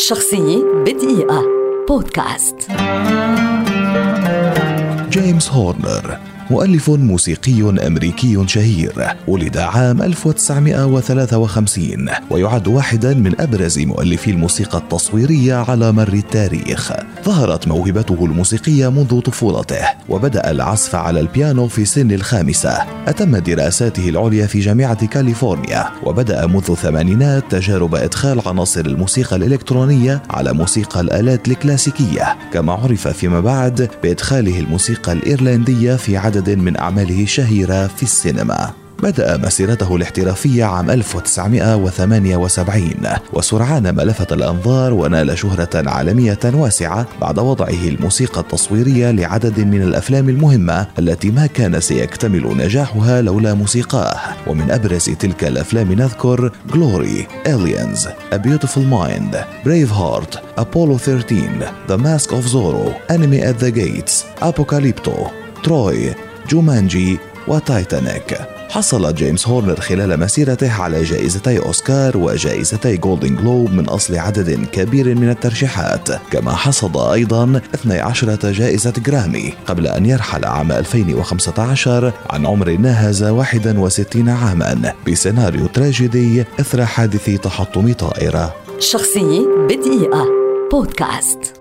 شخصية بدقيقة. بودكاست. جيمس هورنر. مؤلف موسيقي أمريكي شهير ولد عام 1953 ويعد واحدا من أبرز مؤلفي الموسيقى التصويرية على مر التاريخ. ظهرت موهبته الموسيقية منذ طفولته وبدأ العزف على البيانو في سن الخامسة. أتم دراساته العليا في جامعة كاليفورنيا وبدأ منذ الثمانينات تجارب إدخال عناصر الموسيقى الإلكترونية على موسيقى الآلات الكلاسيكية. كما عرف فيما بعد بإدخاله الموسيقى الإيرلندية في عدد عدد من أعماله الشهيرة في السينما. بدأ مسيرته الاحترافية عام 1978 وسرعان ما لفت الأنظار ونال شهرة عالمية واسعة بعد وضعه الموسيقى التصويرية لعدد من الأفلام المهمة التي ما كان سيكتمل نجاحها لولا موسيقاه. ومن أبرز تلك الأفلام نذكر Glory, Aliens, A Beautiful Mind, Braveheart, Apollo 13, The Mask of Zorro, Enemy at the Gates, Apocalypto, تروي جومانجي وتايتانيك. حصل جيمس هورنر خلال مسيرته على جائزتي أوسكار وجائزتي جولدن جلوب من أصل عدد كبير من الترشيحات. كما حصد أيضا 12 جائزة جرامي قبل أن يرحل عام 2015 عن عمر ناهز 61 عاما. بسيناريو تراجيدي إثر حادث تحطم طائرة. شخصية بدقيقة. بودكاست.